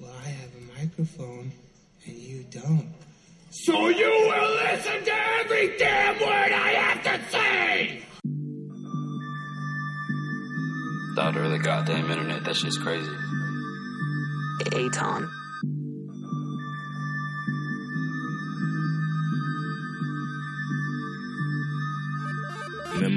Well, I have a microphone and you don't. So you will listen to every damn word I have to say! Daughter of the goddamn internet, that shit's crazy. Aton.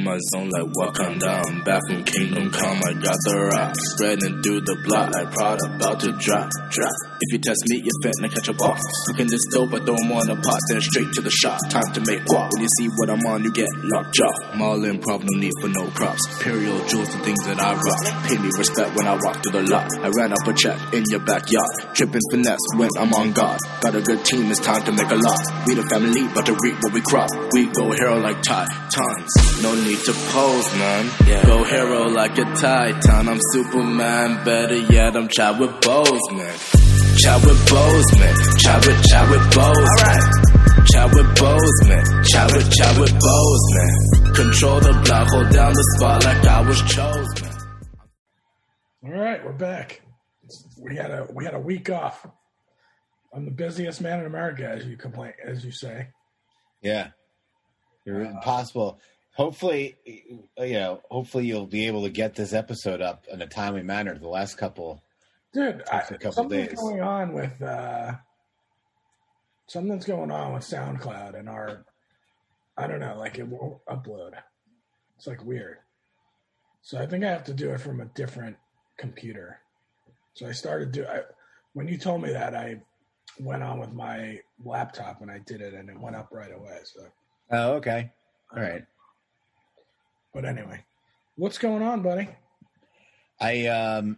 My zone like welcome down. Back from Kingdom Come, I got the rock. Spreading through the block like Prada, about to drop, drop. If you test me, you're finna catch a box. Cooking this dope, I throw 'em on a pot, then straight to the shop. Time to make guap. When you see what I'm on, you get locked jaw. I'm in, problem, no need for no props. Imperial jewels, the things that I rock. Pay me respect when I walk through the lot. I ran up a check in your backyard. Tripping finesse when I'm on guard. Got a good team, it's time to make a lot. We the family, but to reap what we crop. We go hero like titans. No need to pose, man. Yeah. Go hero like a titan. I'm Superman. Better yet, I'm Chadwick Boseman. Chadwick Boseman. Chadwick, Chadwick Boseman. Alright. Chadwick Boseman. Chadwick, Chadwick Boseman. Control the block, hold down the spot like I was chosen. All right, we're back. We had a we had a week off. I'm the busiest man in America, as you complain, as you say. Yeah, you're uh, impossible. Hopefully, you know. Hopefully, you'll be able to get this episode up in a timely manner. The last couple, Dude, I, couple something's days. going on with uh, something's going on with SoundCloud and our. I don't know, like it won't upload. It's like weird. So I think I have to do it from a different computer. So I started do. I, when you told me that, I went on with my laptop and I did it, and it went up right away. So, Oh, okay. All right. But anyway, what's going on, buddy? I um,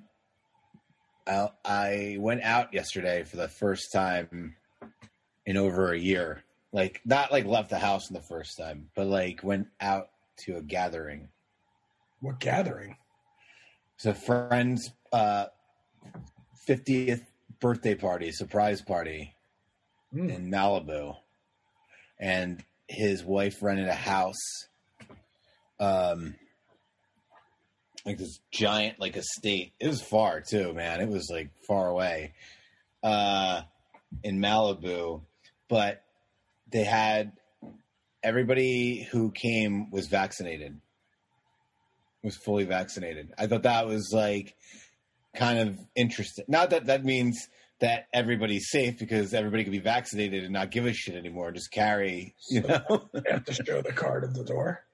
I, I went out yesterday for the first time in over a year. Like not like left the house in the first time, but like went out to a gathering. What gathering? It's a friend's uh, 50th birthday party, surprise party Hmm. in Malibu. And his wife rented a house, um, like this giant, like estate. It was far too, man. It was like far away, uh, in Malibu. But they had everybody who came was vaccinated, was fully vaccinated. I thought that was like kind of interesting. Not that that means that everybody's safe because everybody can be vaccinated and not give a shit anymore. Just carry, you know. You have to show the card at the door.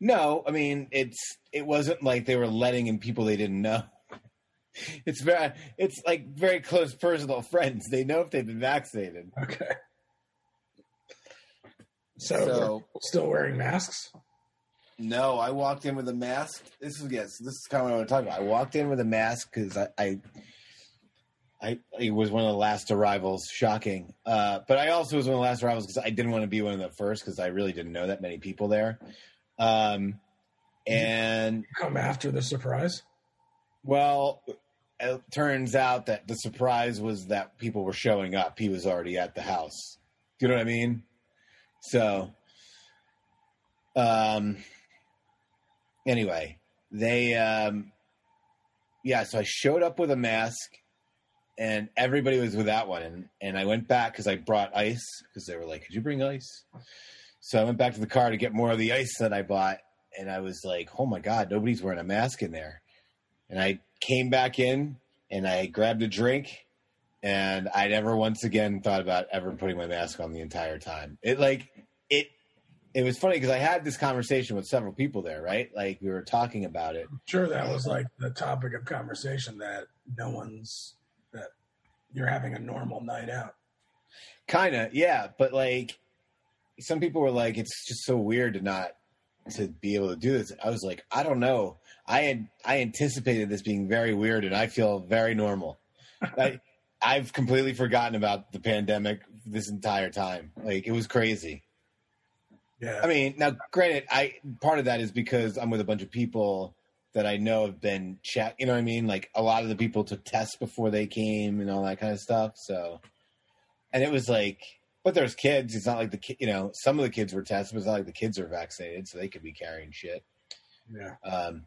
No, I mean it's it wasn't like they were letting in people they didn't know. It's very it's like very close personal friends. They know if they've been vaccinated. Okay. So, So- still wearing masks. No, I walked in with a mask. This is yes, this is kind of what I want to talk about. I walked in with a mask because I, I, I, it was one of the last arrivals. Shocking, uh, but I also was one of the last arrivals because I didn't want to be one of the first because I really didn't know that many people there. Um, and Come after the surprise. well, it turns out that the surprise was that people were showing up. He was already at the house. Do you know what I mean? So, um, anyway, they, um, yeah, so I showed up with a mask and everybody was without one. And, and I went back because I brought ice because they were like, could you bring ice? So I went back to the car to get more of the ice that I bought. And I was like, oh my God, nobody's wearing a mask in there. And I came back in and I grabbed a drink and I never once again thought about ever putting my mask on the entire time. It like it it was funny because I had this conversation with several people there, right? Like we were talking about it. Sure, that was like the topic of conversation that no one's that you're having a normal night out. Kind of, yeah, but like some people were like it's just so weird to not to be able to do this. I was like, I don't know. I had I anticipated this being very weird and I feel very normal. I I've completely forgotten about the pandemic this entire time. Like it was crazy. Yeah. I mean, now granted, I part of that is because I'm with a bunch of people that I know have been checked. You know what I mean? Like a lot of the people took tests before they came and all that kind of stuff. So, and it was like, but there's kids. It's not like the ki- you know some of the kids were tested, but it's not like the kids are vaccinated, so they could be carrying shit. yeah. Um,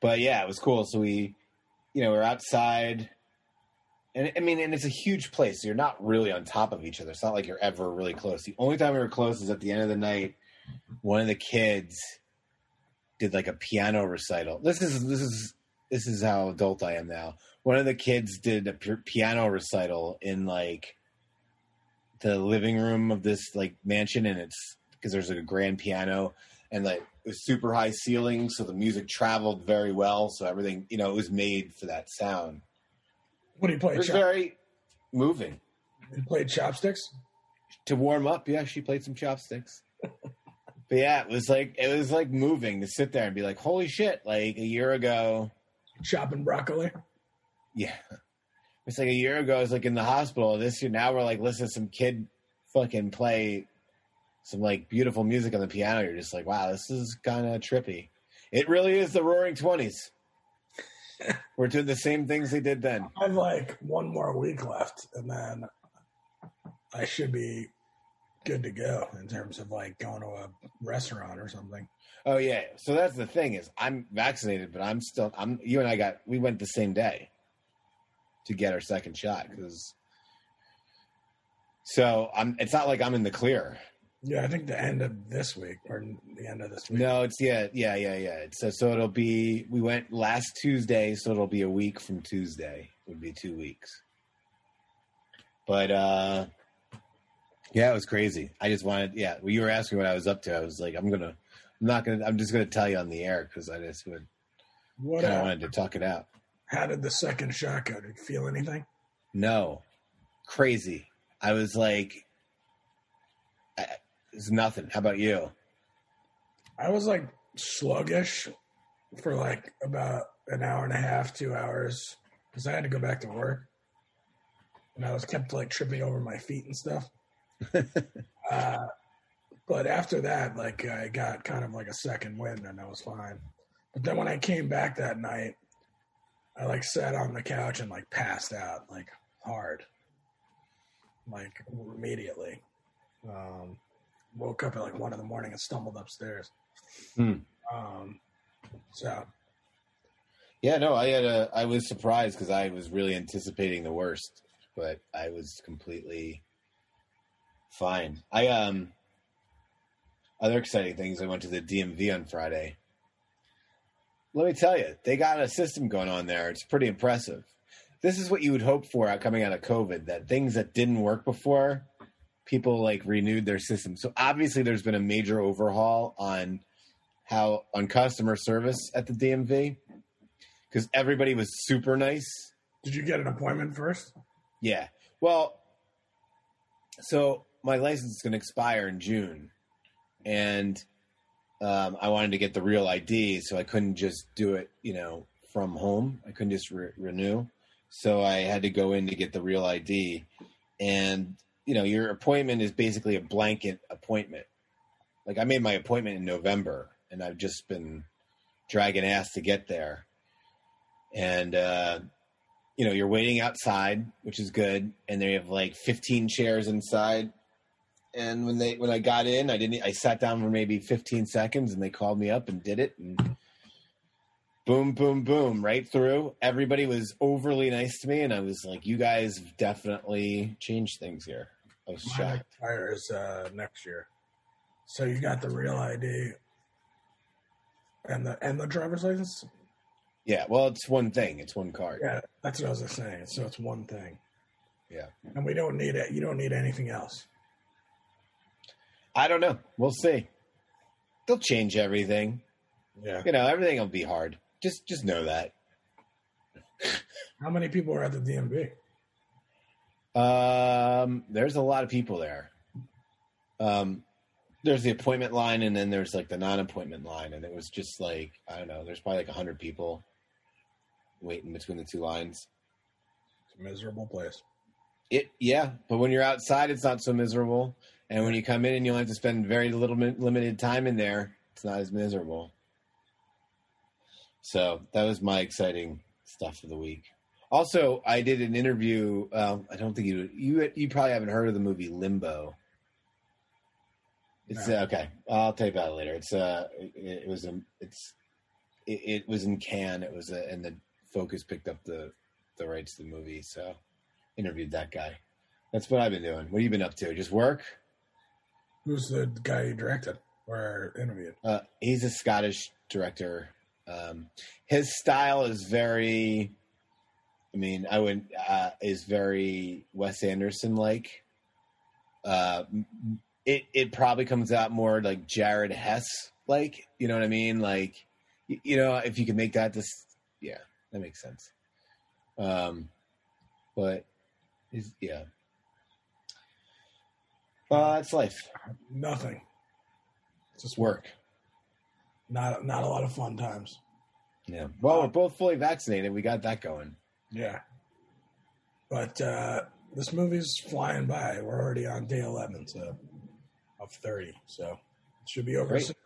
but yeah, it was cool. So we, you know, we're outside And I mean, and it's a huge place. So you're not really on top of each other. It's not like you're ever really close. The only time we were close is at the end of the night. One of the kids did like a piano recital. This is this is this is how adult I am now. One of the kids did a piano recital in like the living room of this like mansion, and it's because there's like a grand piano and like it was super high ceiling, so the music traveled very well. So everything, you know, it was made for that sound. What do you play? It was Chop- very moving. you played chopsticks? To warm up, yeah, she played some chopsticks. but yeah, it was like it was like moving to sit there and be like, "Holy shit!" Like a year ago, Chopping broccoli? yeah, it's like a year ago. I was like in the hospital. This year, now we're like listening to some kid fucking play some like beautiful music on the piano. You're just like, wow, this is kind of trippy. It really is the Roaring Twenties. we're doing the same things they did then. I have like one more week left, and then I should be good to go in terms of like going to a restaurant or something. Oh yeah. So that's the thing is I'm vaccinated, but I'm still I'm you and I got we went the same day to get our second shot because so I'm it's not like I'm in the clear. Yeah, I think the end of this week or the end of this week. No, it's yeah, yeah, yeah, yeah. So so it'll be we went last Tuesday, so it'll be a week from Tuesday. It Would be two weeks. But uh yeah, it was crazy. I just wanted yeah, well, you were asking what I was up to. I was like, I'm gonna I'm not gonna I'm just gonna tell you on the air because I just would What? Uh, wanted to talk it out. How did the second shot go? Did you feel anything? No, crazy. I was like, it's nothing. How about you? I was like sluggish for like about an hour and a half, two hours, because I had to go back to work, and I was kept like tripping over my feet and stuff. uh, but after that, like I got kind of like a second wind, and I was fine. But then when I came back that night, I like sat on the couch and like passed out, like hard, like immediately. Um, woke up at like one in the morning and stumbled upstairs. Hmm. Um, so Yeah, no, I had a. I was surprised because I was really anticipating the worst, but I was completely fine. I um. Other exciting things. I went to the DMV on Friday. Let me tell you, they got a system going on there. It's pretty impressive. This is what you would hope for out coming out of COVID. That things that didn't work before, people like renewed their system. So obviously, there's been a major overhaul on how on customer service at the DMV because everybody was super nice. did you get an appointment first? Yeah. Well, so my license is going to expire in June, and um, I wanted to get the real ID, so I couldn't just do it, you know, from home. I couldn't just re- renew, so I had to go in to get the real ID, and you know, your appointment is basically a blanket appointment. Like I made my appointment in November, and I've just been dragging ass to get there, and. uh you know, you're waiting outside, which is good, and they have like 15 chairs inside. And when they when I got in, I didn't. I sat down for maybe 15 seconds, and they called me up and did it, and boom, boom, boom, right through. Everybody was overly nice to me, and I was like, "You guys definitely changed things here." I was Mine shocked. expires uh, next year. So you got the real ID and the and the driver's license. Yeah, well, it's one thing. It's one card. Yeah, that's what I was saying. So it's one thing. Yeah. and we don't need it. You don't need anything else. I don't know. We'll see. They'll change everything. Yeah. You know, everything will be hard. Just just know that. How many people are at the DMV? Um, there's a lot of people there. Um, there's the appointment line, and then there's like the non-appointment line, and it was just like I don't know. There's probably like hundred people waiting between the two lines. It's a miserable place. It yeah, but when you're outside, it's not so miserable, and when you come in and you only have to spend very little limited time in there, it's not as miserable. So that was my exciting stuff of the week. Also, I did an interview. Um, I don't think you you you probably haven't heard of the movie Limbo. It's No. uh, okay. I'll tell you about it later. It's uh, it, it was a it's it, it was in Cannes. It was a, and the Focus picked up the the rights to the movie. So interviewed that guy. That's what I've been doing. What have you been up to? Just work? Who's the guy you directed or interviewed? Uh, he's a Scottish director. Um, his style is very, I mean, I would uh, is very Wes Anderson like. Uh, it it probably comes out more like Jared Hess like. You know what I mean? Like, y- you know, if you can make that this, yeah, that makes sense. Um, but is yeah. Uh, it's life. Nothing. It's Just work. Not not a lot of fun times. Yeah. Well, we're both fully vaccinated. We got that going. Yeah. But uh, this movie's flying by. We're already on day 11 so, of 30. So it should be over Great. soon.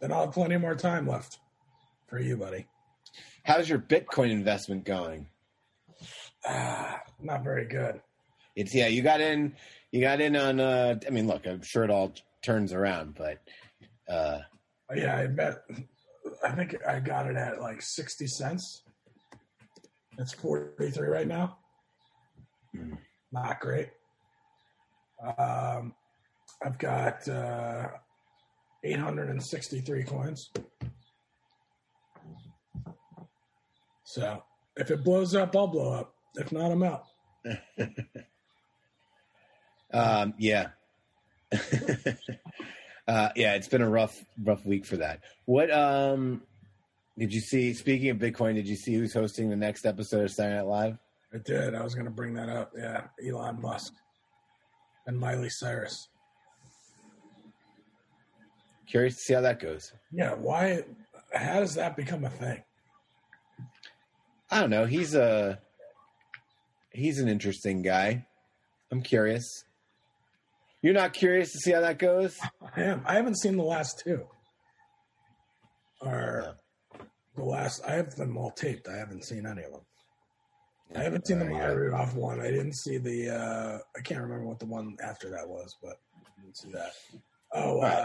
Then I'll have plenty more time left for you, buddy. How's your Bitcoin investment going? Ah, not very good. It's yeah, you got in you got in on uh I mean look, I'm sure it all turns around, but uh Yeah, I bet. I think I got it at like 60 cents. It's 43 right now. Hmm. Not great. Um, I've got uh, 863 coins. So if it blows up, I'll blow up. If not, I'm out. um yeah. uh yeah, it's been a rough rough week for that. What um did you see speaking of Bitcoin, did you see who's hosting the next episode of Saturday Night Live? I did. I was going to bring that up. Yeah, Elon Musk and Miley Cyrus. Curious to see how that goes. Yeah, why? How does that become a thing? I don't know. He's a he's an interesting guy. I'm curious. You're not curious to see how that goes? I am. I haven't seen the last two. Or the last. I have them all taped. I haven't seen any of them. I haven't seen the yeah. Rudolph one. I didn't see the. uh I can't remember what the one after that was, but I didn't see that. Oh, uh,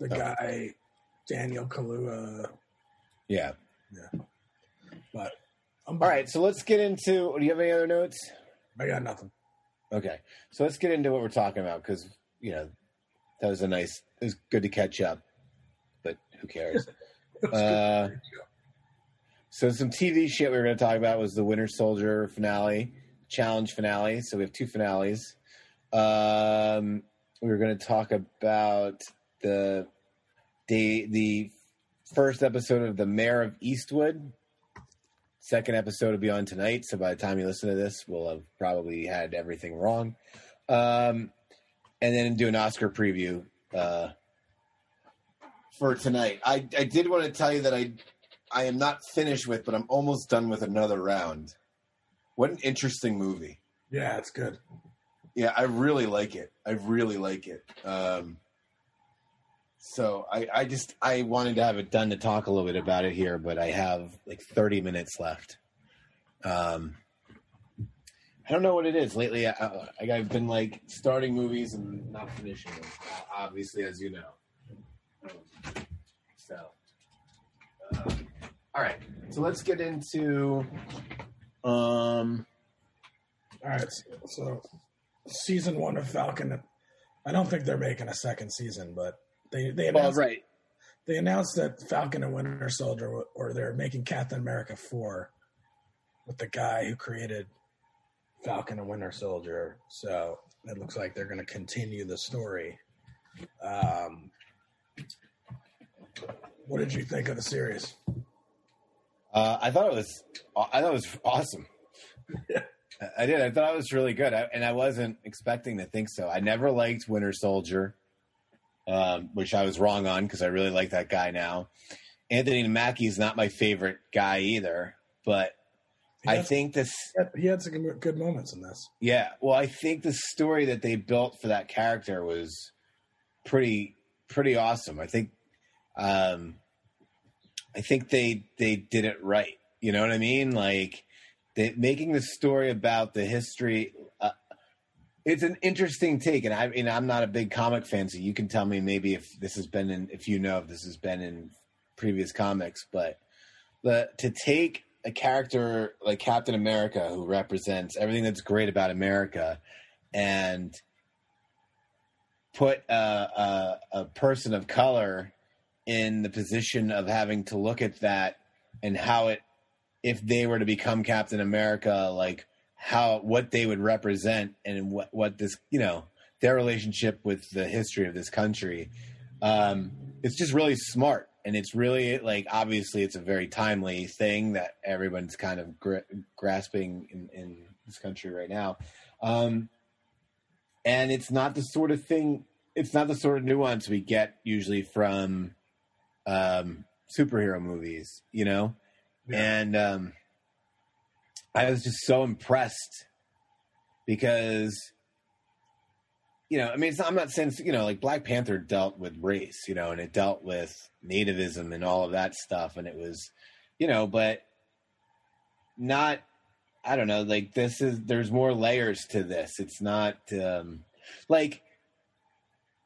the Oh. guy Daniel Kaluuya. Yeah. But I'm All right, so let's get into. Do you have any other notes? I got nothing. Okay, so let's get into what we're talking about because you know that was a nice. It was good to catch up, but who cares? uh, so some TV shit we were going to talk about was the Winter Soldier finale, challenge finale. So we have two finales. Um, we were going to talk about the the the first episode of the Mare of Eastwood. Second episode will be on tonight, so by the time you listen to this, we'll have probably had everything wrong. Um, and then do an Oscar preview uh, for tonight. I, I did want to tell you that I I am not finished with, but I'm almost done with another round. What an interesting movie! Yeah, it's good. Yeah, I really like it. I really like it. Um, so I, I just I wanted to have it done to talk a little bit about it here, but I have like 30 minutes left. Um, I don't know what it is lately. I, I, I've been like starting movies and not finishing them, uh, obviously, as you know. So, uh, all right. So let's get into. Um, All right, so, so season one of Falcon. I don't think they're making a second season, but they they well, announced, right. they announced that Falcon and Winter Soldier, or they're making Captain America four with the guy who created Falcon and Winter Soldier. So it looks like they're going to continue the story. Um, what did you think of the series? Uh, I thought it was. I thought it was awesome. Yeah. I- I did. I thought it was really good, I, and I wasn't expecting to think so. I never liked Winter Soldier, um, which I was wrong on because I really like that guy now. Anthony Mackie is not my favorite guy either, but I think this. he had- some good- good moments in this. Yeah, well, I think the story that they built for that character was pretty pretty awesome. I think, um, I think they they did it right. You know what I mean? Like they, making the story about the history. Uh, it's an interesting take, and I mean, I'm not a big comic fan, so you can tell me maybe if this has been in, if you know if this has been in previous comics, but the to take a character like Captain America who represents everything that's great about America, and put a, a, a person of color in the position of having to look at that and how it, if they were to become Captain America, like how what they would represent and what what this you know their relationship with the history of this country. Um, it's just really smart and it's really like obviously it's a very timely thing that everyone's kind of gr- grasping in, in, this country right now um, and it's not the sort of thing it's not the sort of nuance we get usually from um, superhero movies you know yeah. and um, i was just so impressed because you know, I mean, I'm not saying, you know, like Black Panther dealt with race, you know, and it dealt with nativism and all of that stuff. And it was, you know, but not, I don't know, like this is, there's more layers to this. It's not, um, like,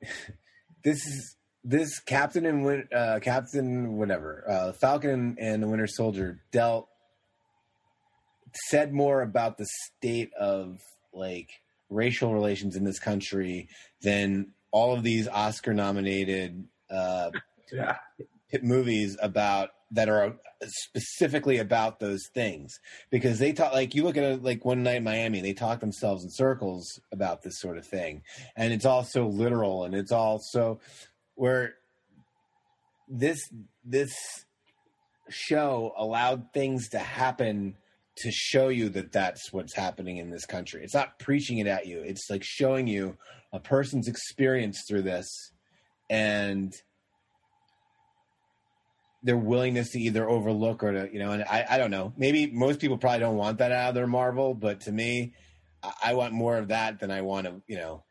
this is, this Captain and, uh, Captain, whatever, uh, Falcon and the Winter Soldier dealt, said more about the state of, like, racial relations in this country than all of these Oscar nominated uh, yeah. hit movies about that are specifically about those things because they talk like you look at it like one night in Miami they talk themselves in circles about this sort of thing and it's all so literal and it's all so where this this show allowed things to happen to show you that that's what's happening in this country. It's not preaching it at you. It's like showing you a person's experience through this and their willingness to either overlook or to, you know, and I, I don't know. Maybe most people probably don't want that out of their Marvel, but to me, I, I want more of that than I want of, you know,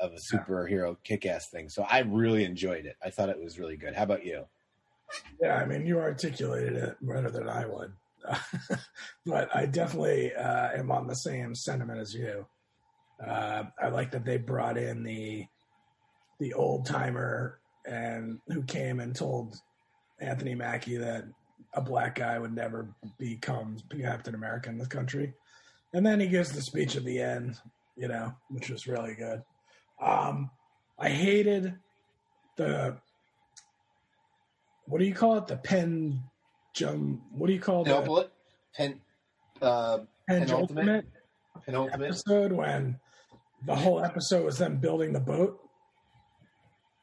of a superhero kick ass thing. So I really enjoyed it. I thought it was really good. How about you? Yeah, I mean, you articulated it better than I would. but I definitely uh, am on the same sentiment as you. Uh, I like that they brought in the the old timer and who came and told Anthony Mackie that a black guy would never become Captain America in this country. And then he gives the speech at the end, you know, which was really good. Um, I hated the what do you call it? The pen What do you call that? Pen, uh, penultimate, penultimate? Episode when the whole episode was them building the boat.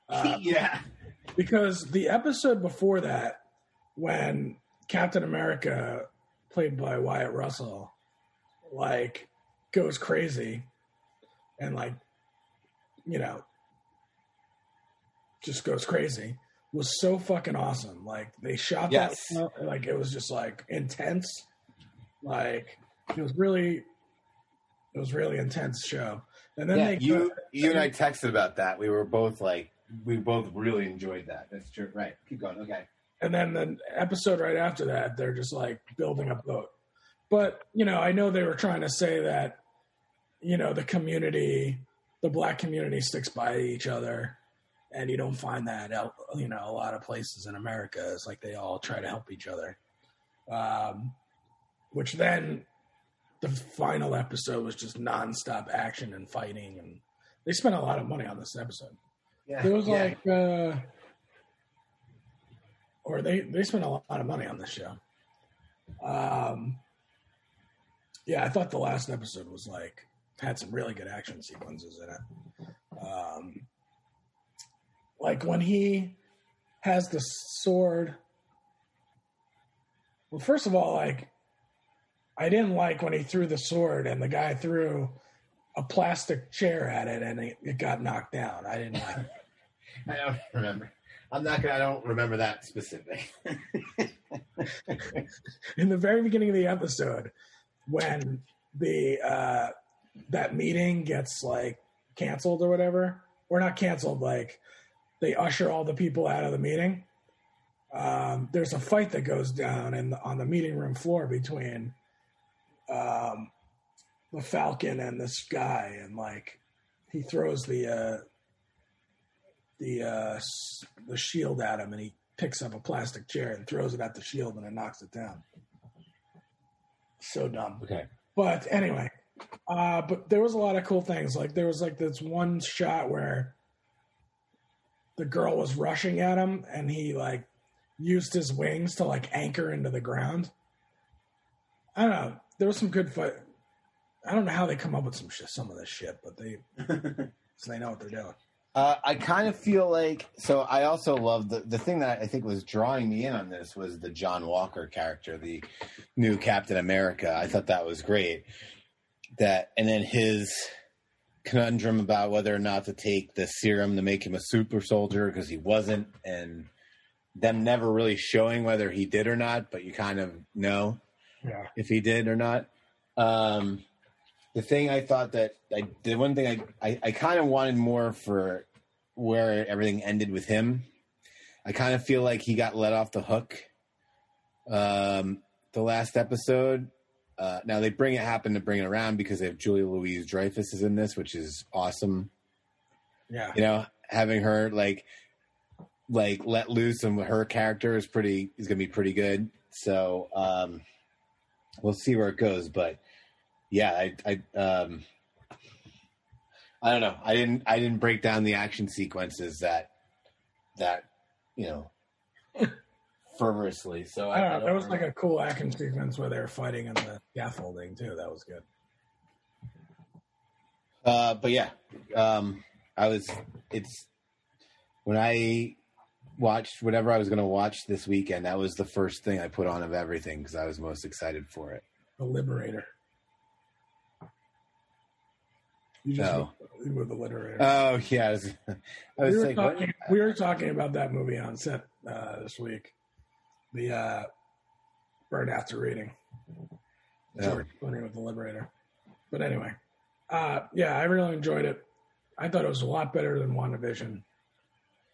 Uh, yeah, because the episode before that, when Captain America, played by Wyatt Russell, like goes crazy, and like, you know, just goes crazy was so fucking awesome. Like they shot yes. that, like it was just like intense. Like it was really, it was really intense show. And then yeah, they you you and I texted about that. We were both like, we both really enjoyed that. That's true. Right. Keep going. Okay. And then the episode right after that, they're just like building a boat. But you know, I know they were trying to say that, you know, the community, the black community sticks by each other and you don't find that out you know a lot of places in america. It's like they all try to help each other. Um, which then the final episode was just nonstop action and fighting and they spent a lot of money on this episode. Yeah. It was yeah. like uh, or they they spent a lot of money on this show. Um yeah i thought the last episode was like had some really good action sequences in it. Um like when he has the sword. Well, first of all, like I didn't like when he threw the sword and the guy threw a plastic chair at it and it, it got knocked down. I didn't like. I don't remember. I'm not gonna. I don't remember that specific. In the very beginning of the episode, when the uh, that meeting gets like canceled or whatever, or not canceled, like they usher all the people out of the meeting. Um, there's a fight that goes down in the, on the meeting room floor between um, the Falcon and this guy, and like he throws the uh, the uh, the shield at him, and he picks up a plastic chair and throws it at the shield, and it knocks it down. So dumb. Okay. But anyway, uh, but there was a lot of cool things. Like there was like this one shot where the girl was rushing at him, and he like used his wings to like anchor into the ground. I don't know. There was some good fight. I don't know how they come up with some shit, some of this shit, but they so they know what they're doing. Uh, I kind of feel like so. I also love the the thing that I think was drawing me in on this was the John Walker character, the new Captain America. I thought that was great. That and then his conundrum about whether or not to take the serum to make him a super soldier because he wasn't, and them never really showing whether he did or not, but you kind of know Yeah. if he did or not. Um, the thing I thought that I the one thing I I, I kind of wanted more for where everything ended with him. I kind of feel like he got let off the hook. Um, the last episode. Uh, now they bring it happen to bring it around because they have Julia Louise Dreyfus is in this, which is awesome. Yeah. You know, having her like like let loose and her character is pretty is gonna be pretty good. So um we'll see where it goes. But yeah, I I um I don't know. I didn't I didn't break down the action sequences that that you know fervorously. So I don't know. There was like a cool action sequence where they were fighting in the scaffolding too. That was good. Uh, but yeah, um, I was. It's when I watched whatever I was going to watch this weekend. That was the first thing I put on of everything because I was most excited for it. The Liberator. You just No. went with the Liberator. Oh yeah, I was. I we, were like, what? talking, we were talking about that movie on set uh, this week. The uh, Burn After Reading. George Clooney with the Liberator. But anyway, uh, yeah, I really enjoyed it. I thought it was a lot better than WandaVision.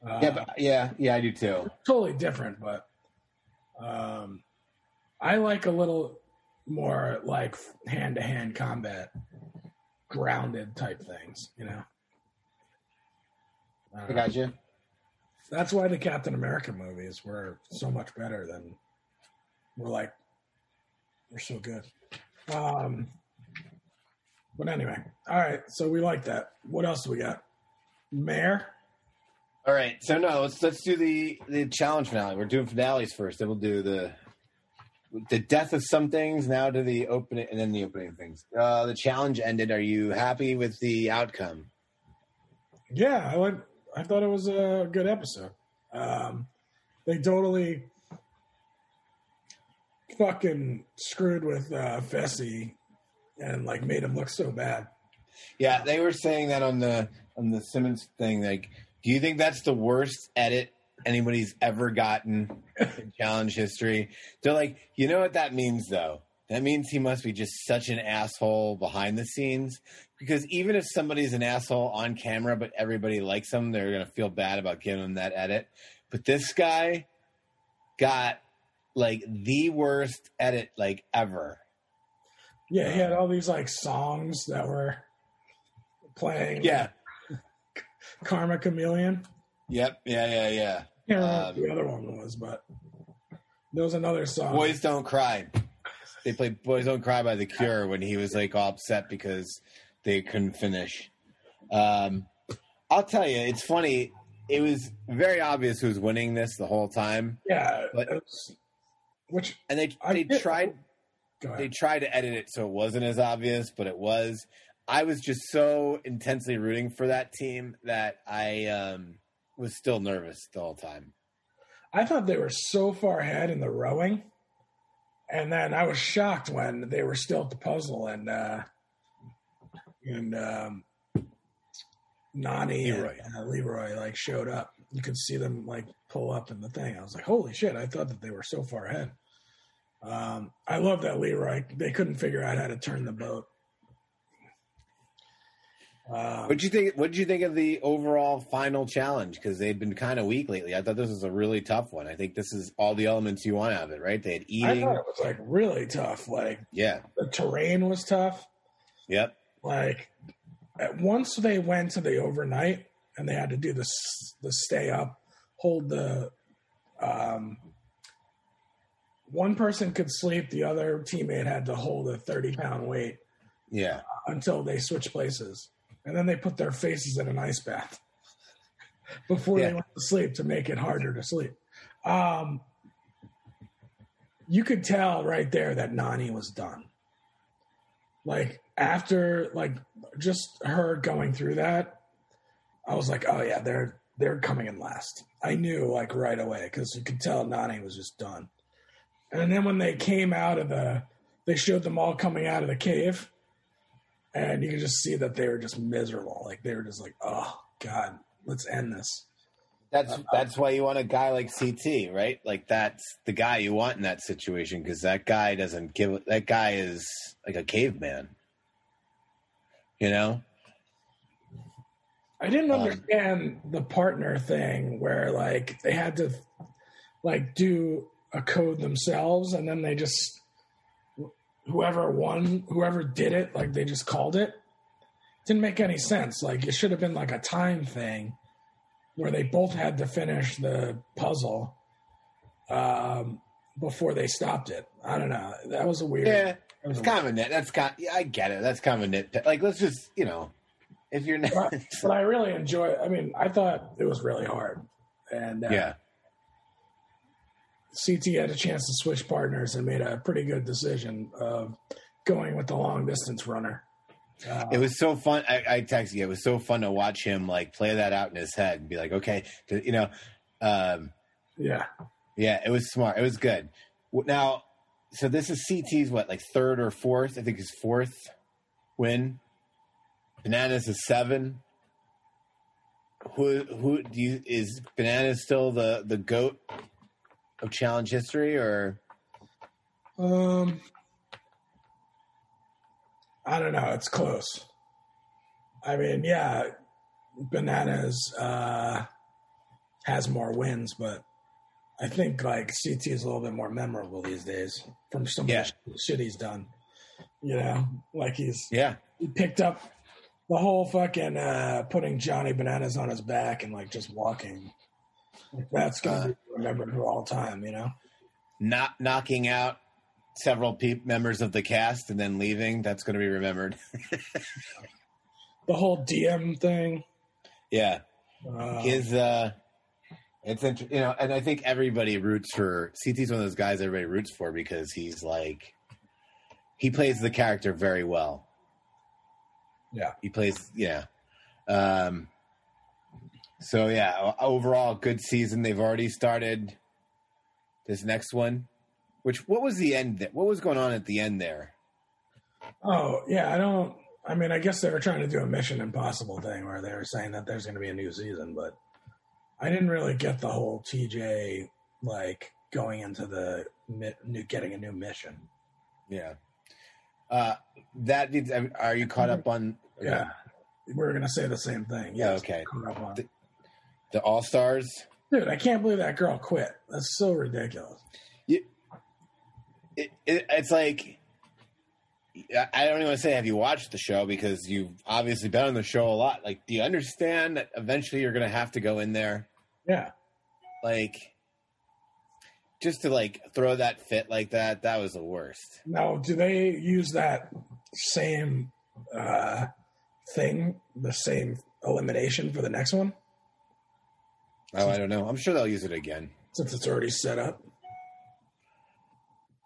Uh, yeah, but, yeah, yeah, I do too. totally different, but um, I like a little more like hand to hand combat, grounded type things. You know, I got you. That's why the Captain America movies were so much better than we're like we're so good. Um, but anyway, all right. So we like that. What else do we got? Mare. All right, so no, let's let's do the the challenge finale. We're doing finales first, then we'll do the the death of some things. Now to the opening, and then the opening things. Uh, the challenge ended. Are you happy with the outcome? Yeah, I like. I thought it was a good episode. Um, they totally fucking screwed with uh, Fessy and like made him look so bad. Yeah, they were saying that on the on the Simmons thing. Like, do you think that's the worst edit anybody's ever gotten in challenge history? They're like, you know what that means though? That means he must be just such an asshole behind the scenes. Because even if somebody's an asshole on camera, but everybody likes him, they're gonna feel bad about giving him that edit. But this guy got like the worst edit like ever. Yeah, he had all these like songs that were playing. Yeah. Karma Chameleon. Yep. Yeah. Yeah. Yeah. can't Um, the other one was, but there was another song. Boys Don't Cry. They played Boys Don't Cry by The Cure when he was like all upset because they couldn't finish. Um, I'll tell you, it's funny. It was very obvious who was winning this the whole time, yeah, But- was- which and they I they tried they tried to edit it so it wasn't as obvious, but it was. I was just so intensely rooting for that team that I um, was still nervous the whole time. I thought they were so far ahead in the rowing, and then I was shocked when they were still at the puzzle and uh, and um, Nany Leroy. and uh, Leroy like showed up. You could see them like pull up in the thing. I was like, "Holy shit!" I thought that they were so far ahead. Um, I love that Leroy. They couldn't figure out how to turn the boat. Uh, What'd you think? What'd you think of the overall final challenge? Because they've been kind of weak lately. I thought this was a really tough one. I think this is all the elements you want out of it, right? They had eating. I thought it was like really tough. Like Yeah. the terrain was tough. Yep. like once they went to the overnight and they had to do the the stay up hold the um one person could sleep, the other teammate had to hold a 30 pound weight Yeah. until they switch places. And then they put their faces in an ice bath before Yeah. they went to sleep to make it harder to sleep. Um, you could tell right there that Nany was done. Like after like just her going through that, I was like, oh yeah, they're they're coming in last. I knew like right away because you could tell Nany was just done. And then when they came out of the, they showed them all coming out of the cave, and you can just see that they were just miserable. Like they were just like, oh god, let's end this. That's that's why you want a guy like CT, right? Like that's the guy you want in that situation because that guy doesn't give. That guy is like a caveman. You know? I didn't Um, understand the partner thing where like they had to like do a code themselves and then they just whoever won whoever did it like they just called it didn't make any sense like it should have been like a time thing where they both had to finish the puzzle um before they stopped it i don't know that was a weird Yeah, it's kind of a nit. That's kind. Yeah, I get it. That's kind of a nitpick. Like, let's just you know, if you're not. but, but I really enjoy. I mean, I thought it was really hard, and uh, yeah, CT had a chance to switch partners and made a pretty good decision of going with the long distance runner. Uh, it was so fun. I, I texted you. It was so fun to watch him like play that out in his head and be like, okay, you know, um, yeah, Yeah, it was smart. It was good. Now, so this is CT's what, like third or fourth? I think his fourth win. Bananas is seven. Who who do you is Bananas still the the goat of challenge history or um, I don't know. It's close. I mean, yeah, bananas uh, has more wins, but I think like CT is a little bit more memorable these days from some Yeah. shit he's done. You know, like he's yeah he picked up the whole fucking uh putting Johnny Bananas on his back and like just walking. Like, that's gonna be remembered for all time, you know. not knocking out several pe- members of the cast and then leaving? That's going to be remembered. The whole DM thing. yeah. Uh, his uh it's inter- you know and i think everybody roots for ct's one of those guys everybody roots for because he's like he plays the character very well Yeah. he plays yeah um so yeah overall good season they've already started this next one which what was the end th- what was going on at the end there oh yeah, I don't. I mean, I guess they were trying to do a Mission Impossible thing where they were saying that there's going to be a new season, but I didn't really get the whole TJ like going into the new getting a new mission. yeah uh that needs are you caught up on Yeah, we're going to say the same thing. Yeah, okay. caught the all-stars Dude, I can't believe that girl quit. That's so ridiculous. it, it, it's like I- I don't even want to say have you watched the show because you've obviously been on the show a lot. Like, do you understand that eventually you're going to have to go in there, Yeah. like, just to like throw that fit like that? That was the worst. Now, do they use that same uh, thing, the same elimination for the next one, Oh, I don't know. I'm sure they'll use it again. since it's already set up?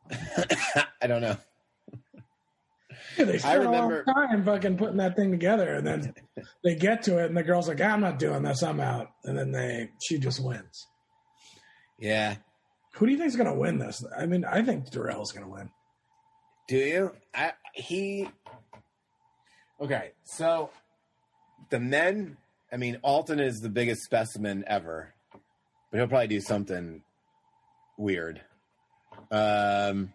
I don't know. Yeah, they I spent remember- a long time fucking putting that thing together, and then they get to it, and the girl's like, "I'm not doing this. I'm out." And then they, she just wins. Yeah. Who do you think's gonna win this? I mean, I think Darrell's gonna win. Do you? I he. Okay, so the men. I mean, Alton is the biggest specimen ever, but he'll probably do something weird. Um.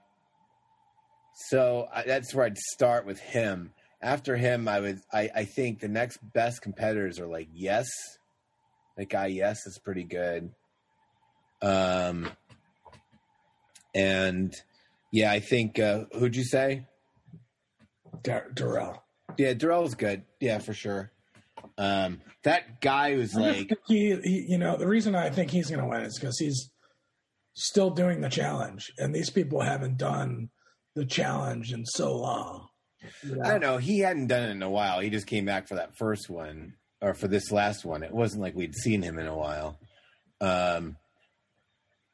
So I, that's where I'd start with him. After him, I would. I, I think the next best competitors are like Yes. That guy Yes is pretty good. Um. And yeah, I think. Uh, who'd you say? Dar- Darrell. Yeah, Darrell's good. Yeah, for sure. Um, that guy was like, he, he, you know, the reason I think he's gonna win is because he's still doing the challenge, and these people haven't done the challenge in so long. You I don't know. He hadn't done it in a while. He just came back for that first one or for this last one. It wasn't like we'd seen him in a while. Um,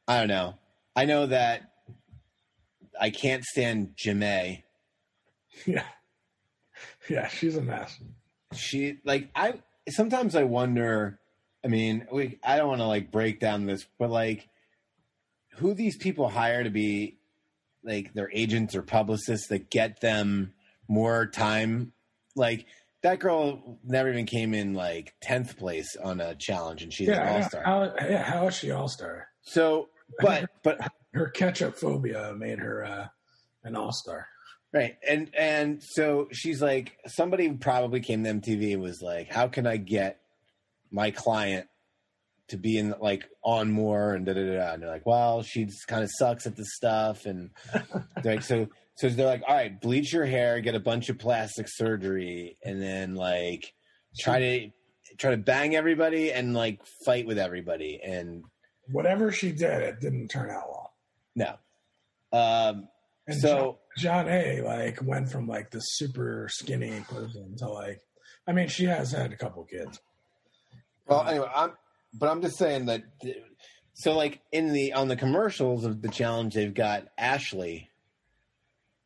I don't know. I know that I can't stand Jemmye. Yeah, yeah, she's a mess. She like I sometimes I wonder. I mean, we I don't want to like break down this, but like who these people hire to be like their agents or publicists that get them more time. Like that girl never even came in like tenth place on a challenge, and she's Yeah, an all star. How, yeah, how is she all star? So, but but Her ketchup phobia made her uh, an all star. Right, and and so she's like, somebody probably came to MTV and was like, how can I get my client to be in like on more and da da da. da. And they're like, well, she just kind of sucks at this stuff, and they're like, so so they're like, all right, bleach your hair, get a bunch of plastic surgery, and then like try to try to bang everybody and like fight with everybody, and Whatever she did, it didn't turn out well. no. Um, And so John, John A like went from like the super skinny person to like, I mean, she has had a couple kids. Well, anyway, I'm, but I'm just saying that. So, like in the on the commercials of the challenge, they've got Ashley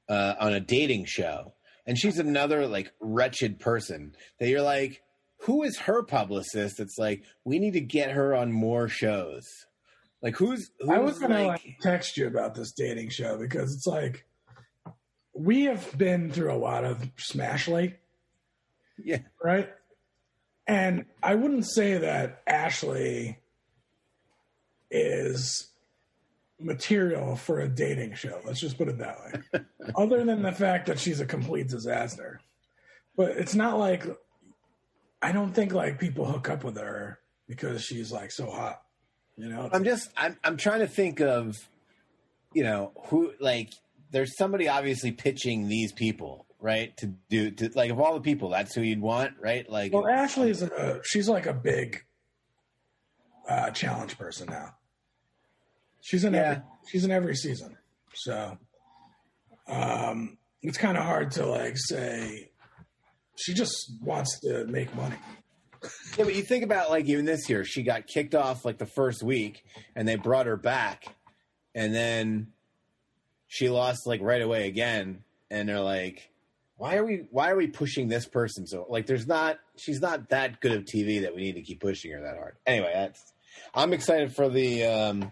uh, on a dating show, and she's another like wretched person that you're like, who is her publicist? It's like we need to get her on more shows. Like who's? who's I was gonna like, like text you about this dating show because it's like we have been through a lot of Smashly, yeah, right? And I wouldn't say that Ashley is material for a dating show. Let's just put it that way. Other than the fact that she's a complete disaster. But it's not like I don't think like people hook up with her because she's like so hot. You know? I'm just I'm I'm trying to think of you know who like there's somebody obviously pitching these people right to do to like of all the people that's who you'd want right like Well, Ashley's a, she's like a big uh, challenge person now. She's in every, Yeah. she's in every season, so um, it's kind of hard to like say. She just wants to make money. Yeah but you think about like even this year she got kicked off like the first week and they brought her back and then she lost like right away again and they're like why are we why are we pushing this person so like there's not she's not that good of tv that we need to keep pushing her that hard. Anyway that's i'm excited for the um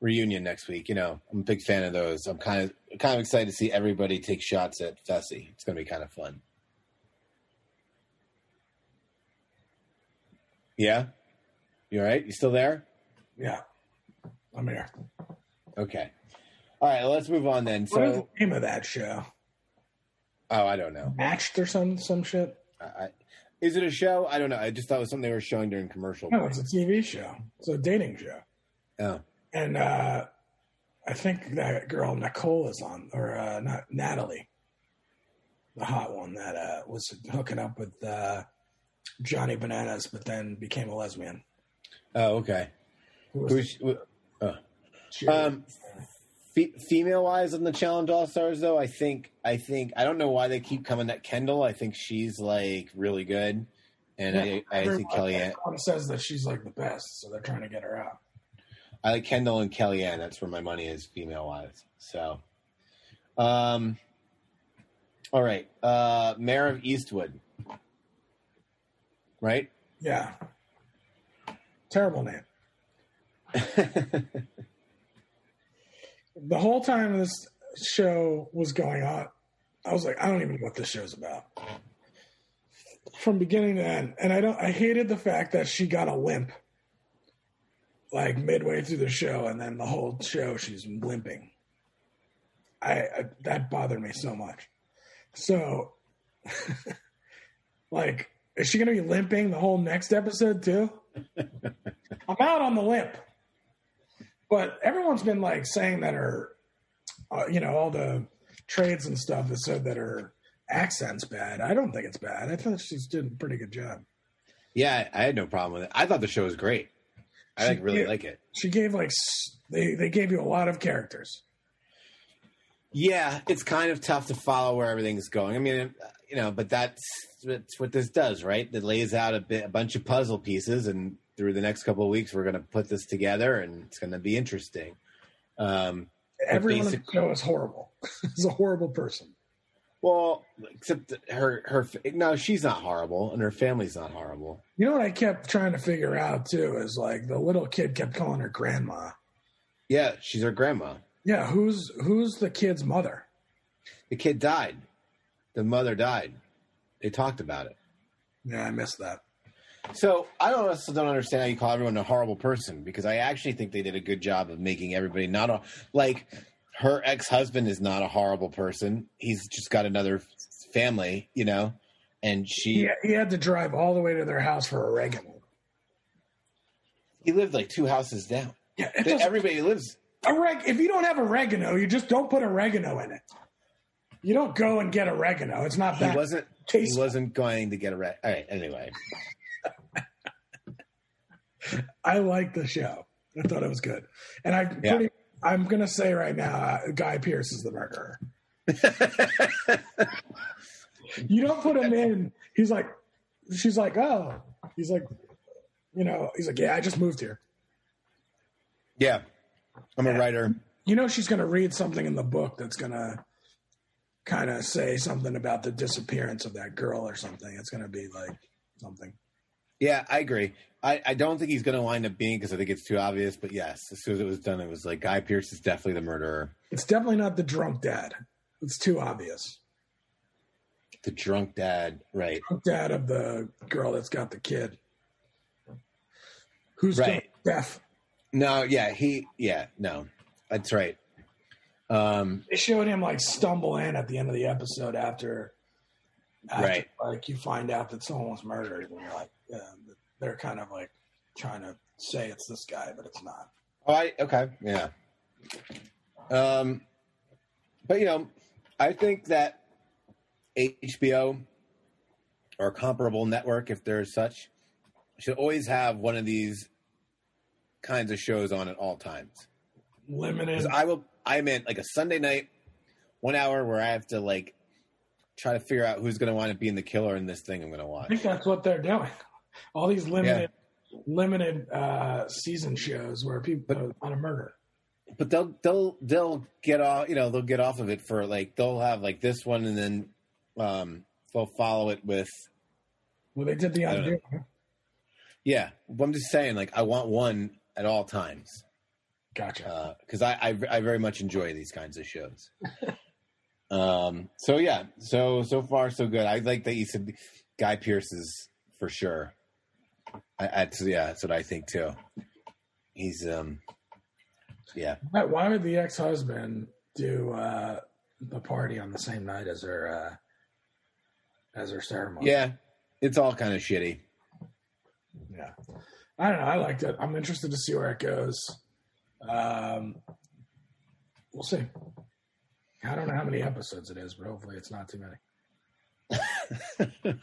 reunion next week you know i'm a big fan of those. I'm kind of kind of excited to see everybody take shots at fessy. It's going to be kind of fun yeah you all right you still there Yeah, I'm here. okay all right let's move on then what is so the name of that show? oh i don't know Matched or some some shit? I, I, is it a show? I don't know. I just thought it was something they were showing during commercial. No, it's a TV show. It's a dating show. Oh, and uh, I think that girl Nicole is on, or uh, not Natalie, the hot one that uh, was hooking up with uh, Johnny Bananas, but then became a lesbian. oh, okay. Who's, uh, um, fe- female wise on the Challenge All Stars though, I think I think I don't know why they keep coming at Kendall. I think she's like really good, and I I think Kellyanne. Says that she's like the best, so they're trying to get her out. I like Kendall and Kellyanne. That's where my money is female wise. So, um, all right. Uh, Mare of Eastwood, right? Yeah, terrible name. the whole time this show was going on, I was like, I don't even know what this show's about. From beginning to end. And I don't I hated the fact that she got a limp like midway through the show and then the whole show she's limping. I, I that bothered me so much. So like is she gonna be limping the whole next episode too? I'm out on the limp. But everyone's been like saying that her, uh, you know, all the trades and stuff that said that her accent's bad. I don't think it's bad. I thought she's doing a pretty good job. Yeah, I had no problem with it. I thought the show was great. I like really Yeah. like it. She gave like they they gave you a lot of characters. Yeah, it's kind of tough to follow where everything's going. I mean, you know, but that's that's what this does, right? It lays out a bit, a bunch of puzzle pieces, and through the next couple of weeks, we're going to put this together, and it's going to be interesting. Um, Everyone on the show is horrible. is a horrible person. well, except her her no, she's not horrible, and her family's not horrible. You know what I kept trying to figure out too is like the little kid kept calling her grandma. Yeah, she's her grandma. Yeah, who's who's the kid's mother? The kid died. The mother died. They talked about it. Yeah, I missed that. So I don't also don't understand how you call everyone a horrible person because I actually think they did a good job of making everybody not a like her ex husband is not a horrible person. He's just got another family, you know, and she He, he had to drive all the way to their house for oregano. he lived like two houses down. Yeah, Everybody lives. Oreg- if you don't have oregano, you just don't put oregano in it. You don't go and get oregano. It's not He that. wasn't. He wasn't going to get a re- All right. Anyway, I like the show. I thought it was good, and I Yeah. pretty. I'm gonna say right now, uh, Guy Pearce is the murderer. you don't put him in. He's like, she's like, oh, he's like, you know, he's like, yeah, I just moved here. yeah, I'm a writer. You know, she's gonna read something in the book that's gonna kind of say something about the disappearance of that girl or something. It's gonna be like something. Yeah, I agree. I, I don't think he's going to wind up being because I think it's too obvious. But yes, as soon as it was done, it was like Guy Pearce is definitely the murderer. It's definitely not the drunk dad. It's too obvious. The drunk dad, right? Drunk dad of the girl that's got the kid. Who's Right. deaf. No, yeah, he, yeah, no, that's right. Um, They showed him like stumble in at the end of the episode after, after Right. like you find out that someone was murdered, and you're like, yeah, they're kind of like trying to say it's this guy, but it's not. oh, I okay, yeah. Um, but you know, I think that HBO or a comparable network, if there's such, should always have one of these kinds of shows on at all times. Limited. I will, I'm in like a Sunday night, one hour where I have to like try to figure out who's going to want to be in the killer in this thing I'm going to watch. I think that's what they're doing. All these limited, limited uh, season shows where people put on a murder. But they'll they'll they'll get off, you know, they'll get off of it for like they'll have like this one and then um they'll follow it with Well, they did the I undo. yeah. But I'm just saying, like I want one at all times Gotcha. because I, I I very much enjoy these kinds of shows. um. So yeah. So so far so good. I like that you said Guy Pearce is for sure. I, that's yeah. That's what I think too. He's um. Yeah. Why, why would the ex husband do uh, the party on the same night as her uh, as her ceremony? Yeah. It's all kind of shitty. yeah. I don't know. I liked it. I'm interested to see where it goes. Um, we'll see. I don't know how many episodes it is, but hopefully it's not too many.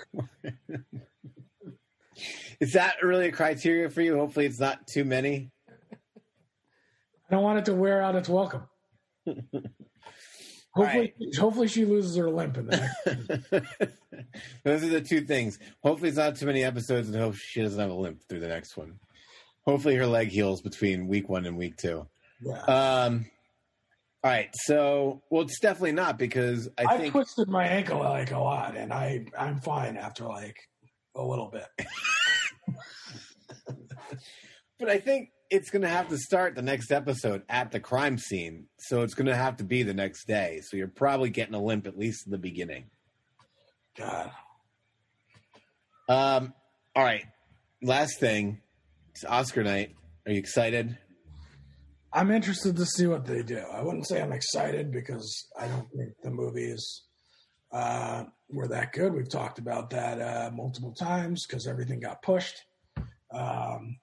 Is that really a criteria for you? Hopefully, it's not too many. I don't want it to wear out its welcome. hopefully, hopefully she loses her limp in the next. Those are the two things. Hopefully, it's not too many episodes, and hope she doesn't have a limp through the next one. Hopefully, her leg heals between week one and week two. Yeah. Um. All right, so well, it's definitely not because I I think twisted my ankle like a lot, and I I'm fine after like a little bit. But I think it's going to have to start the next episode at the crime scene. So it's going to have to be the next day. So you're probably getting a limp at least in the beginning. God, Um, all right. Last thing. It's Oscar night. Are you excited? I'm interested to see what they do. I wouldn't say I'm excited because I don't think the movies uh, were that good. We've talked about that uh, multiple times because everything got pushed. Um,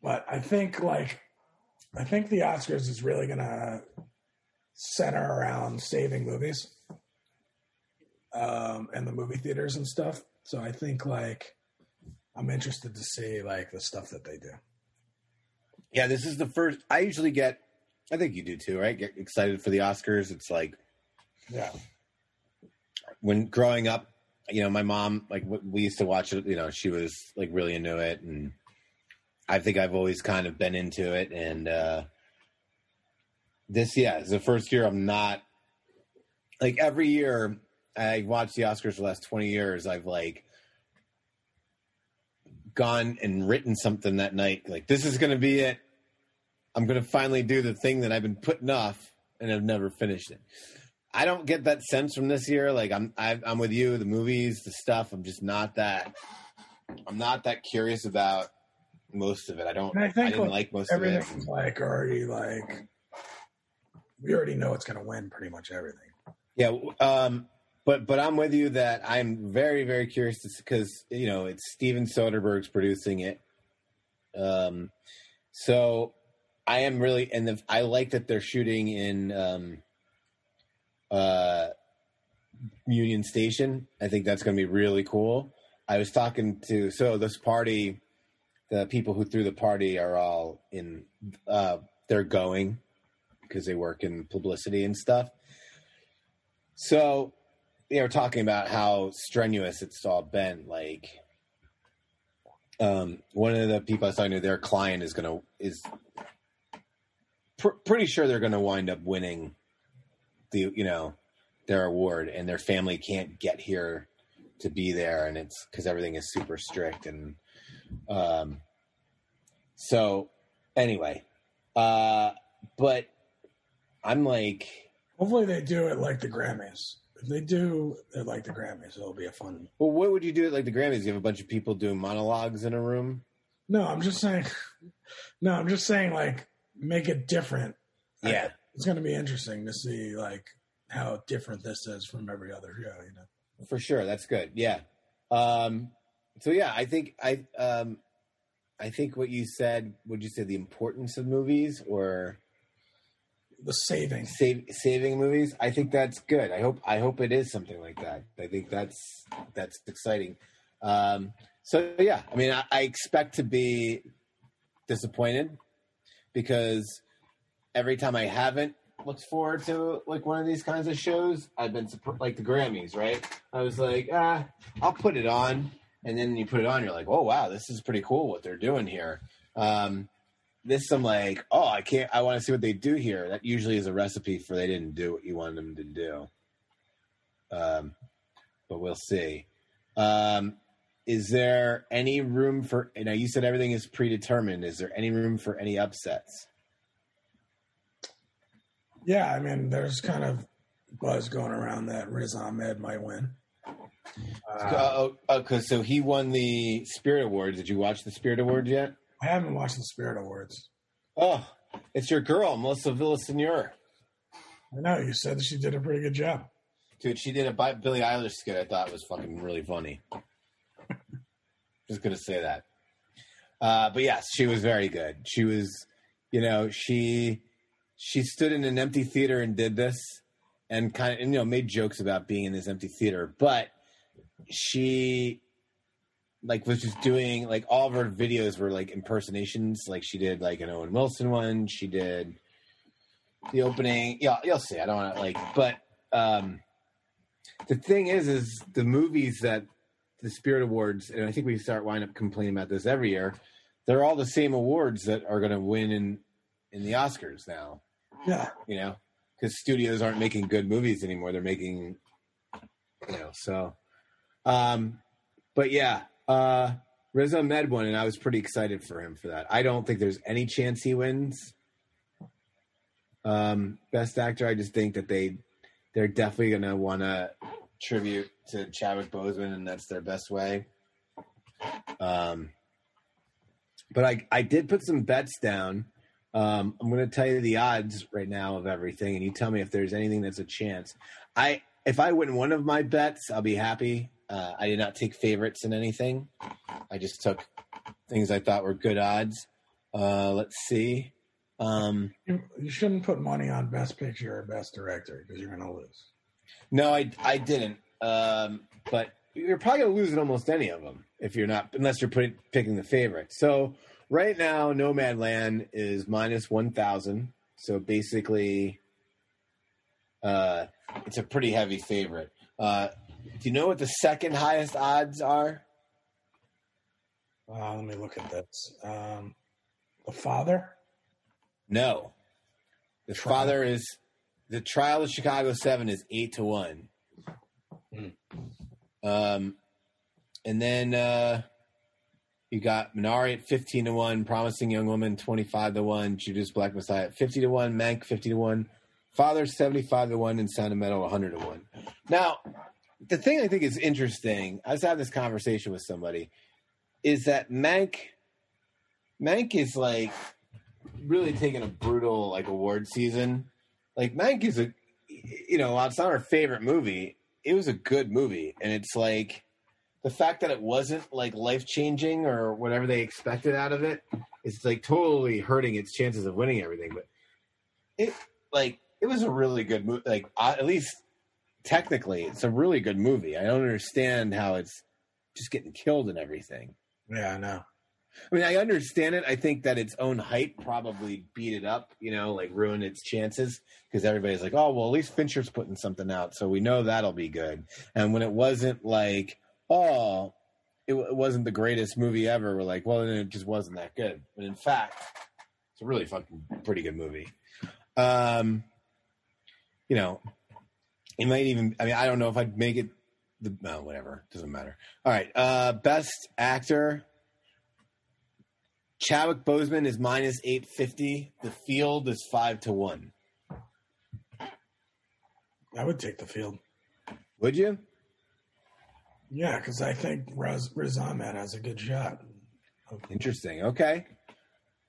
but I think like I think the Oscars is really gonna center around saving movies um, and the movie theaters and stuff. So I think like I'm interested to see like the stuff that they do. Yeah, this is the first. I usually get. I think you do too, right? Get excited for the Oscars. It's like Yeah. when growing up, you know, my mom like we used to watch it. You know, she was like really into it, and I think I've always kind of been into it. And uh this, yeah, is the first year I'm not like every year I watch the Oscars for the last twenty years. I've like gone and written something that night. Like this is going to be it. I'm going to finally do the thing that I've been putting off, and I've never finished it. I don't get that sense from this year. Like I'm, I, I'm with you. The movies, the stuff. I'm just not that. I'm not that curious about most of it. I don't. And I I, think didn't like, like most of it. everything's like already like we already know it's going to win pretty much everything. Yeah, um, but but I'm with you that I'm very very curious because you know it's Steven Soderbergh's producing it. Um, so I am really and the, I like that they're shooting in um, uh, Union Station. I think that's going to be really cool. I was talking to so this party, the people who threw the party are all in. Uh, they're going because they work in publicity and stuff. So they were talking about how strenuous it's all been. Like, um, one of the people I was talking to, their client is gonna is pr- pretty sure they're gonna wind up winning the you know their award, and their family can't get here to be there, and it's because everything is super strict and um. So anyway, uh, but I'm like. Hopefully they do it like the Grammys. If they do it like the Grammys, it'll be a fun. Well, what would you do at like the Grammys? You have a bunch of people doing monologues in a room. No, I'm just saying. No, I'm just saying like make it different. Yeah. it's going to be interesting to see like how different this is from every other show. You know, For sure, that's good. Yeah. Um, so yeah, I think I um, I think what you said. Would you say the importance of movies or the saving. save, saving movies? I think that's good. I hope I hope it is something like that. I think that's that's exciting. Um, so yeah, I mean, I, I expect to be disappointed because every time I haven't looked forward to like one of these kinds of shows, I've been like the Grammys, right? I was like, ah, I'll put it on, and then you put it on, you're like, oh wow, this is pretty cool what they're doing here. Um, this I'm like, oh, I can't. I want to see what they do here. That usually is a recipe for they didn't do what you wanted them to do. Um, but we'll see. Um, is there any room for? You now you said everything is predetermined. Is there any room for any upsets? Yeah, I mean, there's kind of buzz going around that Riz Ahmed might win. Uh, Uh, oh, oh, so he won the Spirit Awards. Did you watch the Spirit Awards yet? I haven't watched the Spirit Awards. Oh, it's your girl, Melissa Villasenor. I know you said she did a pretty good job. Dude, she did a Bi- Billie Eilish skit. I thought was fucking really funny. Just gonna say that. Uh, but yes, she was very good. She was, you know, she she stood in an empty theater and did this, and kind of, you know, made jokes about being in this empty theater. But she, like, was just doing like all of her videos were like impersonations. Like she did like an Owen Wilson one. She did the opening. Yeah, you'll see. I don't want to like, but um, the thing is, is the movies that the Spirit Awards, and I think we start wind up complaining about this every year. They're all the same awards that are going to win in in the Oscars now. Yeah, You know, because studios aren't making good movies anymore. They're making, you know, so. Um, but yeah, uh, Riz Ahmed won, and I was pretty excited for him for that. I don't think there's any chance he wins. Um, best actor, I just think that they they're definitely gonna want to tribute to Chadwick Boseman, and that's their best way. Um, but I I did put some bets down. Um, I'm going to tell you the odds right now of everything, and you tell me if there's anything that's a chance. I if I win one of my bets, I'll be happy. Uh, I did not take favorites in anything. I just took things I thought were good odds. Uh, let's see. Um, you, you shouldn't put money on Best Picture or Best Director because you're going to lose. No, I I didn't. Um, but you're probably gonna lose in almost any of them if you're not, unless you're putting, picking the favorite. So right now, Nomadland is minus one thousand. So basically, uh, it's a pretty heavy favorite. Uh, do you know what the second highest odds are? Uh, let me look at this. Um, the father. No. The Trial. father is the trial of Chicago Seven is eight to one. Hmm. Um, and then uh, you got Minari at fifteen to one, Promising Young Woman twenty five to one, Judas Black Messiah at fifty to one, Mank fifty to one, Father seventy five to one, and Sound of Metal hundred to one. Now, the thing I think is interesting, I was having this conversation with somebody, is that Mank, Mank is like really taking a brutal like award season. Like Mank is a, you know, it's not our favorite movie, it was a good movie, and it's like the fact that it wasn't like life changing or whatever they expected out of it, it's like totally hurting its chances of winning everything. But it like it was a really good movie. Like uh, at least technically, it's a really good movie. I don't understand how it's just getting killed and everything. Yeah, I know. I mean, I understand it. I think that its own hype probably beat it up, you know, like ruined its chances because everybody's like, oh, well, at least Fincher's putting something out, so we know that'll be good. And when it wasn't like, oh, it, it wasn't the greatest movie ever, we're like, well, then it just wasn't that good. But in fact, it's a really fucking pretty good movie. Um, you know, it might even. I mean, I don't know if I'd make it. The no, whatever, doesn't matter. All right, uh, best actor. Chadwick Boseman is minus eight fifty. The Field is five to one. I would take the field. Would you? Yeah, because I think Riz, Riz Ahmed has a good shot. Interesting. Okay.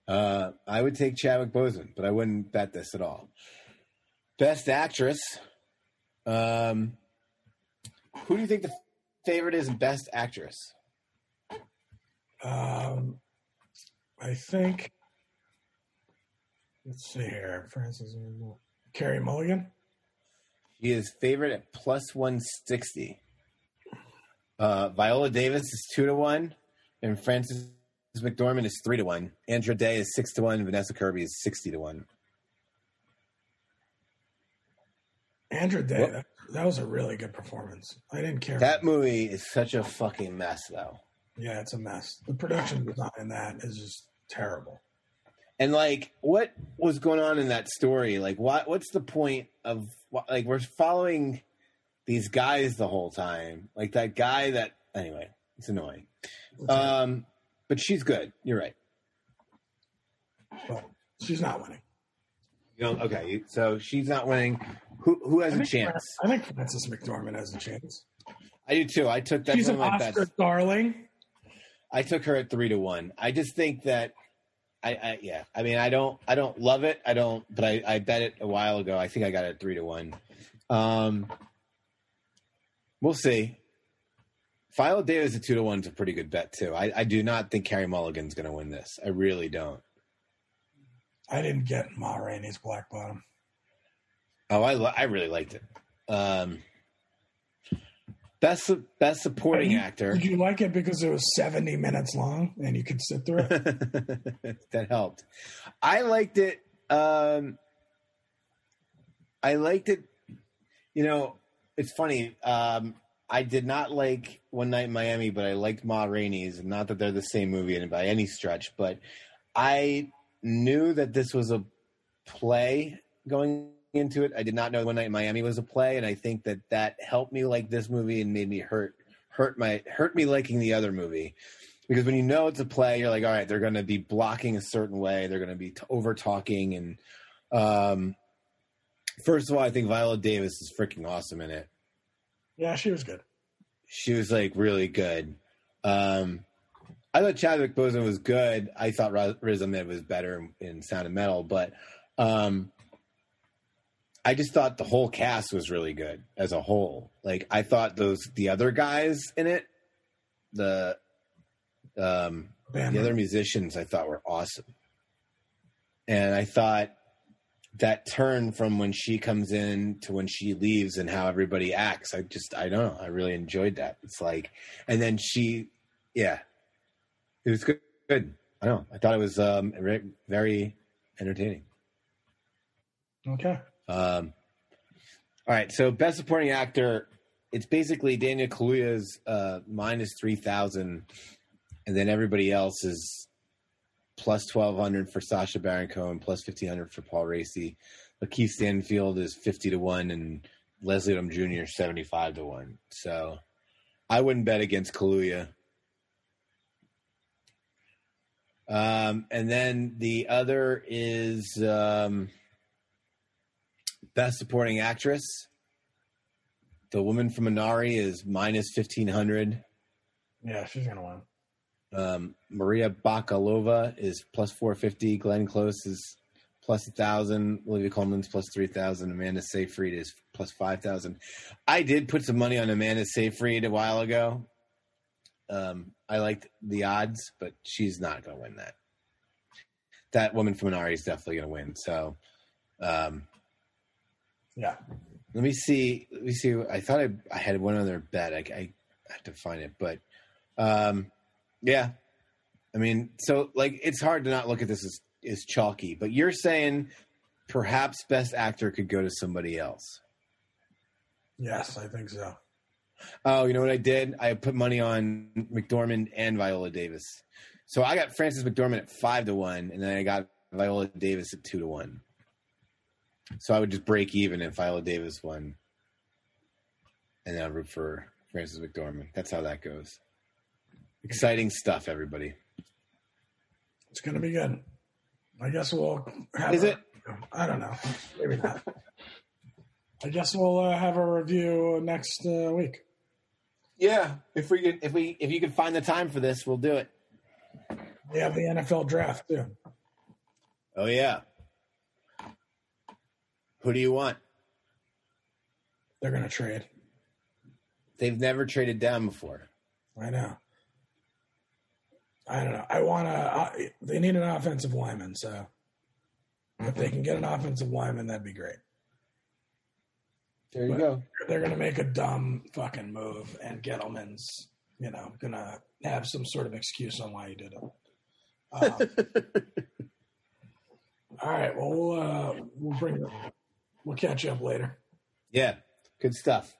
Uh, I would take Chadwick Boseman, but I wouldn't bet this at all. Best actress. Um, who do you think the favorite is best actress? Um, I think. Let's see here. Frances Carrie Mulligan. She is favorite at plus 160. Uh, Viola Davis is 2 to 1, and Frances McDormand is 3 to 1. Andra Day is 6 to 1, Vanessa Kirby is 60 to 1. Andrew Day. What? That, that was a really good performance. I didn't care. That movie is such a fucking mess, though. yeah, it's a mess. The production design in that is just terrible. And like, what was going on in that story? Like, what what's the point of like we're following these guys the whole time? Like that guy that anyway, it's annoying. Um, but she's good. You're right. Well, she's not winning. You know, okay. So she's not winning. Who who has I a think, chance? I think Frances McDormand has a chance. I do too. I took that She's one an of my Oscar bets. darling. I took her at three to one. I just think that I, I yeah. I mean, I don't I don't love it. I don't, but I I bet it a while ago. I think I got it at three to one. Um, we'll see. Viola Davis at two to one is a pretty good bet too. I, I do not think Carrie Mulligan's going to win this. I really don't. I didn't get Ma Rainey's Black Bottom. Oh, I I really liked it. Um, best best supporting You- actor. Did you like it because it was 70 minutes long and you could sit through it? that helped. I liked it. Um, I liked it. You know, it's funny. Um, I did not like One Night in Miami, but I liked Ma Rainey's. Not that they're the same movie by any stretch, but I knew that this was a play going into it. I did not know One Night in Miami was a play, and I think that that helped me like this movie and made me hurt hurt my hurt me liking the other movie because when you know it's a play, you're like, all right, they're going to be blocking a certain way, they're going to be t- over talking, and um, first of all, I think Viola Davis is freaking awesome in it. yeah, she was good. She was like really good. Um, I thought Chadwick Boseman was good. I thought Riz Ahmed was better in, in Sound of Metal, but um, I just thought the whole cast was really good as a whole. Like I thought those the other guys in it, the um, the other musicians I thought were awesome. And I thought that turn from when she comes in to when she leaves and how everybody acts, I just I don't know. I really enjoyed that. It's like and then she yeah. It was good good. I don't know. I thought it was um, very, very entertaining. Okay. Um, all right, so best supporting actor, it's basically Daniel Kaluuya's uh, minus three thousand, and then everybody else is plus twelve hundred for Sacha Baron Cohen, plus fifteen hundred for Paul Raci. Lakeith Stanfield is fifty to one, and Leslie Odom Jr. seventy five to one. So I wouldn't bet against Kaluuya. Um, and then the other is um, best supporting actress. The woman from Minari is minus fifteen hundred. Yeah, she's gonna win. Um, Maria Bakalova is plus four fifty. Glenn Close is plus a thousand. Olivia Colman's plus three thousand. Amanda Seyfried is plus five thousand. I did put some money on Amanda Seyfried a while ago. Um, I liked the odds, but she's not going to win that. That woman from Minari is definitely going to win. So, um, Yeah. let me see. Let me see. I thought I, I had one other bet. I, I have to find it, but um, yeah. I mean, so like it's hard to not look at this as as chalky. But you're saying perhaps best actor could go to somebody else. Yes, I think so. Oh, you know what I did? I put money on McDormand and Viola Davis. So I got Frances McDormand at five to one, and then I got Viola Davis at two to one. So I would just break even if Viola Davis won, and then I'd root for Frances McDormand. That's how that goes. Exciting stuff, everybody. It's gonna be good. I guess we'll have Is a- it? I don't know. Maybe not. I guess we'll uh, have a review next uh, week. Yeah, if we could, if we, if you could find the time for this, we'll do it. We have the NFL draft too. Oh yeah. Who do you want? They're gonna trade. They've never traded down before. I know. I don't know. I want to. They need an offensive lineman, so if they can get an offensive lineman, that'd be great. There you But- go. They're gonna make a dumb fucking move, and Gettleman's, you know, gonna have some sort of excuse on why he did it. Um, all right. Well, we'll uh, we'll bring. We'll catch you up later. Yeah, good stuff.